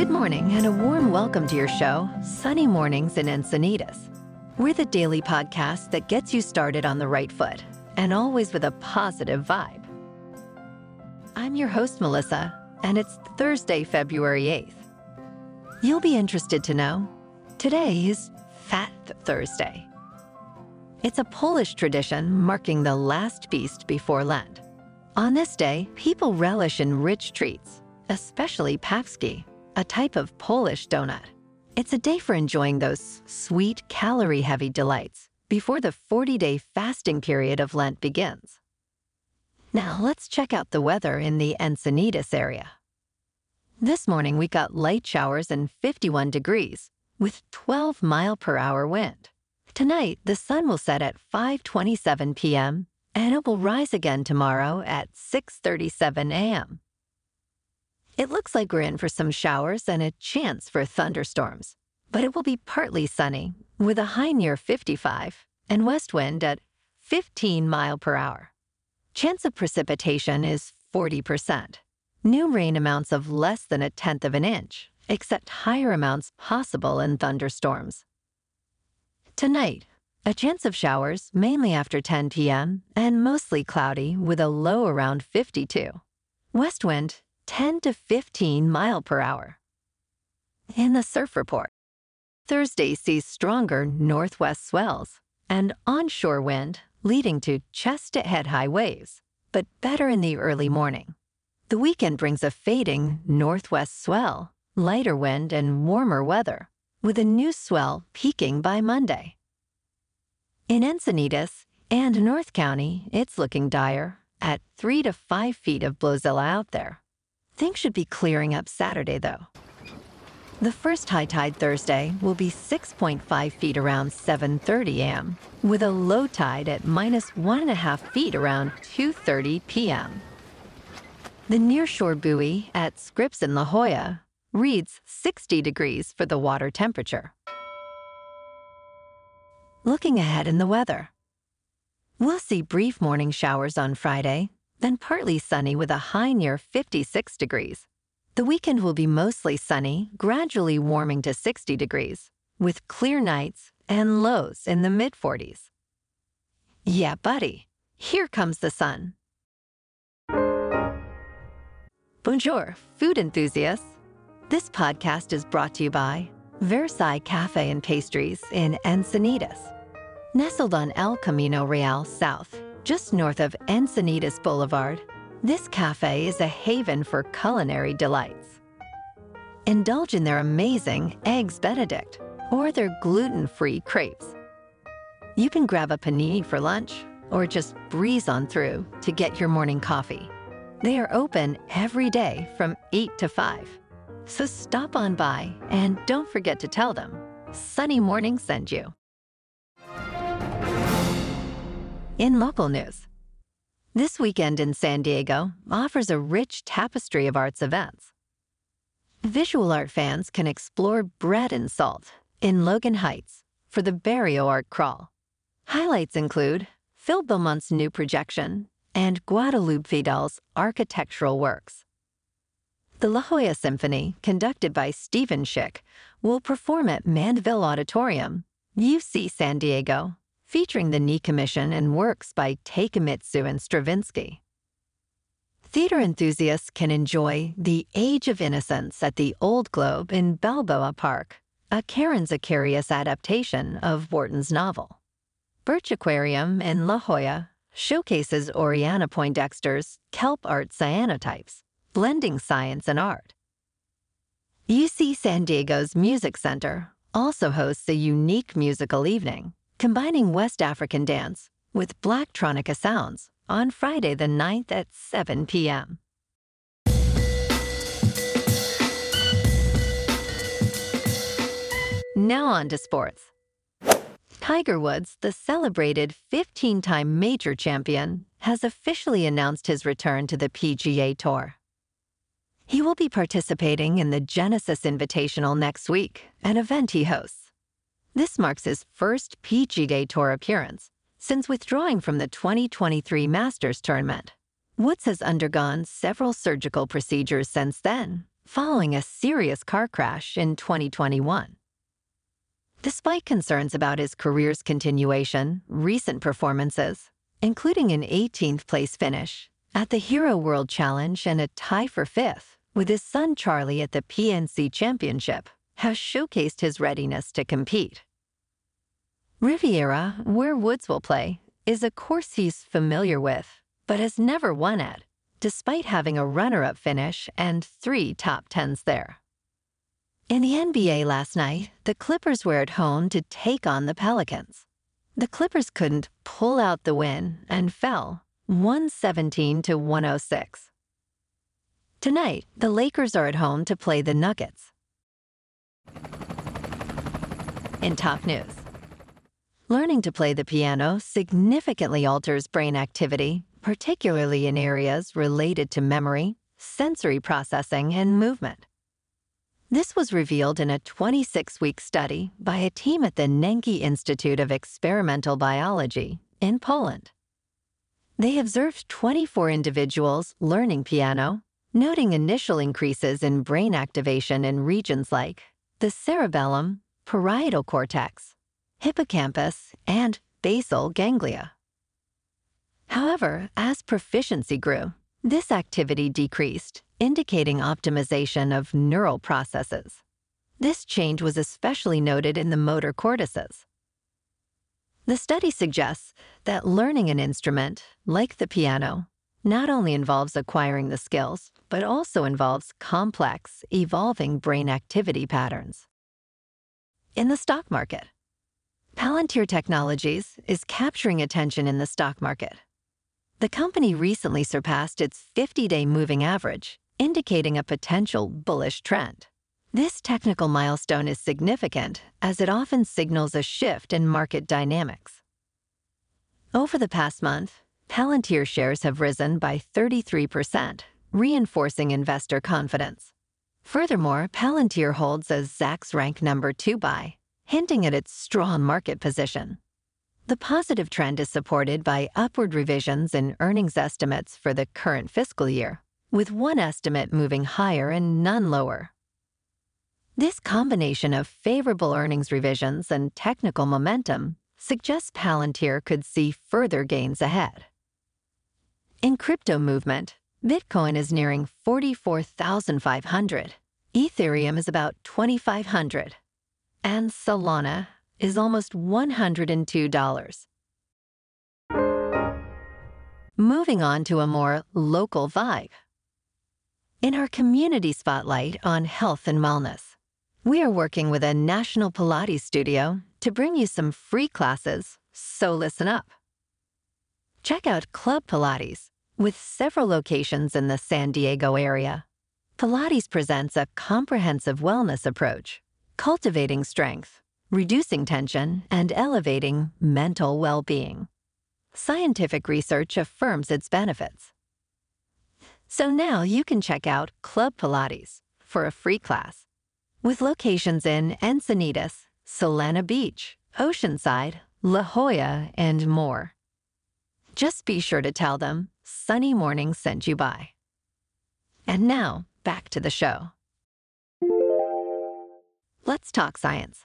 Good morning and a warm welcome to your show, Sunny Mornings in Encinitas. We're the daily podcast that gets you started on the right foot and always with a positive vibe. I'm your host, Melissa, and it's Thursday, February 8th. You'll be interested to know today is Fat Thursday. It's a Polish tradition marking the last feast before Lent. On this day, people relish in rich treats, especially papski, a type of Polish donut. It's a day for enjoying those sweet, calorie heavy delights before the 40 day fasting period of Lent begins. Now, let's check out the weather in the Encinitas area. This morning, we got light showers and 51 degrees with 12 mile per hour wind. Tonight, the sun will set at 5:27 p.m. and it will rise again tomorrow at 6:37 a.m. It looks like we're in for some showers and a chance for thunderstorms, but it will be partly sunny with a high near 55 and west wind at 15 mile per hour. Chance of precipitation is 40%. New rain amounts of less than a tenth of an inch, except higher amounts possible in thunderstorms. Tonight, a chance of showers mainly after 10 p.m. and mostly cloudy with a low around 52. West wind 10 to 15 mile per hour. In the surf report, Thursday sees stronger northwest swells and onshore wind leading to chest to head high waves, but better in the early morning. The weekend brings a fading northwest swell, lighter wind, and warmer weather, with a new swell peaking by Monday. In Encinitas and North County, it's looking dire at 3 to 5 feet of blowzilla out there. Things should be clearing up Saturday, though. The first high tide Thursday will be 6.5 feet around 7.30 a.m., with a low tide at minus 1.5 feet around 2.30 p.m. The nearshore buoy at Scripps in La Jolla reads 60 degrees for the water temperature. Looking ahead in the weather. We'll see brief morning showers on Friday, then partly sunny with a high near 56 degrees. The weekend will be mostly sunny, gradually warming to 60 degrees, with clear nights and lows in the mid 40s. Yeah, buddy, here comes the sun. Bonjour, food enthusiasts. This podcast is brought to you by Versailles Cafe and Pastries in Encinitas. Nestled on El Camino Real South, just north of Encinitas Boulevard, this cafe is a haven for culinary delights. Indulge in their amazing Eggs Benedict or their gluten free crepes. You can grab a panini for lunch or just breeze on through to get your morning coffee. They are open every day from 8 to 5. So stop on by and don't forget to tell them Sunny Morning sent you. In local news, this weekend in San Diego offers a rich tapestry of arts events. Visual art fans can explore Bread and Salt in Logan Heights for the Barrio Art Crawl. Highlights include Phil Beaumont's new projection and Guadalupe Vidal's architectural works. The La Jolla Symphony, conducted by Steven Schick, will perform at Mandeville Auditorium, UC San Diego, featuring the Knee Commission and works by Takemitsu and Stravinsky. Theater enthusiasts can enjoy The Age of Innocence at the Old Globe in Balboa Park, a Karen Zacharias adaptation of Wharton's novel. Birch Aquarium in La Jolla showcases Oriana Poindexter's kelp art cyanotypes, blending science and art. UC San Diego's Music Center also hosts a unique musical evening combining West African dance with Blacktronica sounds on Friday the 9th at 7 p.m. Now on to sports. Tiger Woods, the celebrated 15 time major champion, has officially announced his return to the PGA Tour. He will be participating in the Genesis Invitational next week, an event he hosts. This marks his first PGA Tour appearance since withdrawing from the 2023 Masters tournament. Woods has undergone several surgical procedures since then, following a serious car crash in 2021. Despite concerns about his career's continuation, recent performances, including an 18th place finish at the Hero World Challenge and a tie for fifth with his son Charlie at the PNC Championship, have showcased his readiness to compete. Riviera, where Woods will play, is a course he's familiar with, but has never won at, despite having a runner up finish and three top tens there. In the NBA last night, the Clippers were at home to take on the Pelicans. The Clippers couldn't pull out the win and fell 117 to 106. Tonight, the Lakers are at home to play the Nuggets. In top news, learning to play the piano significantly alters brain activity, particularly in areas related to memory, sensory processing, and movement. This was revealed in a 26 week study by a team at the Nencki Institute of Experimental Biology in Poland. They observed 24 individuals learning piano, noting initial increases in brain activation in regions like the cerebellum, parietal cortex, hippocampus, and basal ganglia. However, as proficiency grew, this activity decreased indicating optimization of neural processes. This change was especially noted in the motor cortices. The study suggests that learning an instrument, like the piano, not only involves acquiring the skills, but also involves complex, evolving brain activity patterns. In the stock market, Palantir Technologies is capturing attention in the stock market. The company recently surpassed its 50 day moving average indicating a potential bullish trend. This technical milestone is significant as it often signals a shift in market dynamics. Over the past month, Palantir shares have risen by 33%, reinforcing investor confidence. Furthermore, Palantir holds as Zacks rank number 2 buy, hinting at its strong market position. The positive trend is supported by upward revisions in earnings estimates for the current fiscal year, with one estimate moving higher and none lower. This combination of favorable earnings revisions and technical momentum suggests Palantir could see further gains ahead. In crypto movement, Bitcoin is nearing 44,500, Ethereum is about 2,500, and Solana is almost $102. Moving on to a more local vibe in our community spotlight on health and wellness, we are working with a national Pilates studio to bring you some free classes, so listen up. Check out Club Pilates with several locations in the San Diego area. Pilates presents a comprehensive wellness approach, cultivating strength, reducing tension, and elevating mental well being. Scientific research affirms its benefits. So now you can check out Club Pilates for a free class with locations in Encinitas, Solana Beach, Oceanside, La Jolla, and more. Just be sure to tell them Sunny Morning sent you by. And now, back to the show. Let's talk science.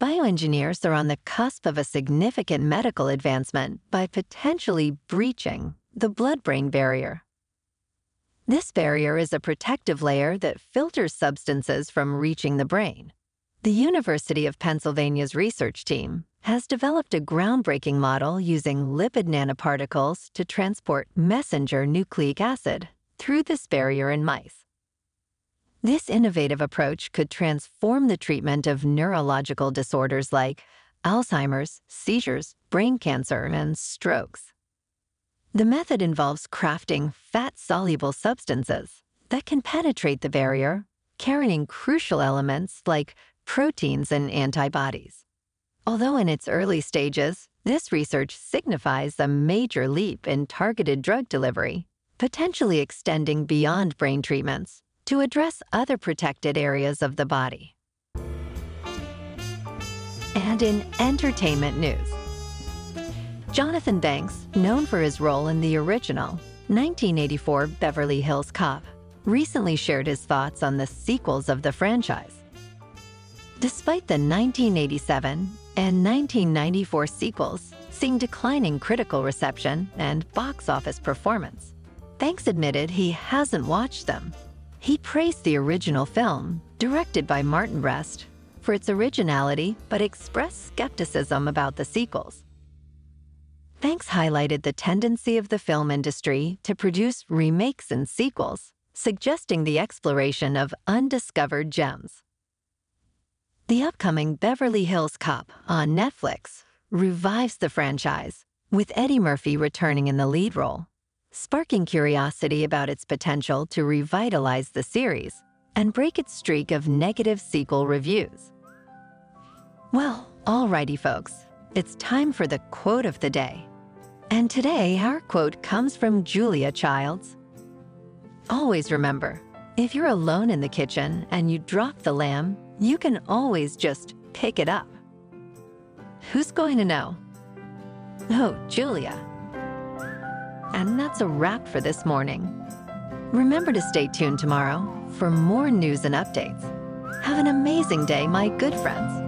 Bioengineers are on the cusp of a significant medical advancement by potentially breaching the blood brain barrier. This barrier is a protective layer that filters substances from reaching the brain. The University of Pennsylvania's research team has developed a groundbreaking model using lipid nanoparticles to transport messenger nucleic acid through this barrier in mice. This innovative approach could transform the treatment of neurological disorders like Alzheimer's, seizures, brain cancer, and strokes. The method involves crafting fat soluble substances that can penetrate the barrier, carrying crucial elements like proteins and antibodies. Although in its early stages, this research signifies a major leap in targeted drug delivery, potentially extending beyond brain treatments to address other protected areas of the body. And in entertainment news, Jonathan Banks, known for his role in the original 1984 Beverly Hills Cop, recently shared his thoughts on the sequels of the franchise. Despite the 1987 and 1994 sequels seeing declining critical reception and box office performance, Banks admitted he hasn't watched them. He praised the original film, directed by Martin Brest, for its originality but expressed skepticism about the sequels. Banks highlighted the tendency of the film industry to produce remakes and sequels, suggesting the exploration of undiscovered gems. The upcoming Beverly Hills Cop on Netflix revives the franchise, with Eddie Murphy returning in the lead role, sparking curiosity about its potential to revitalize the series and break its streak of negative sequel reviews. Well, alrighty, folks, it's time for the quote of the day. And today, our quote comes from Julia Childs. Always remember if you're alone in the kitchen and you drop the lamb, you can always just pick it up. Who's going to know? Oh, Julia. And that's a wrap for this morning. Remember to stay tuned tomorrow for more news and updates. Have an amazing day, my good friends.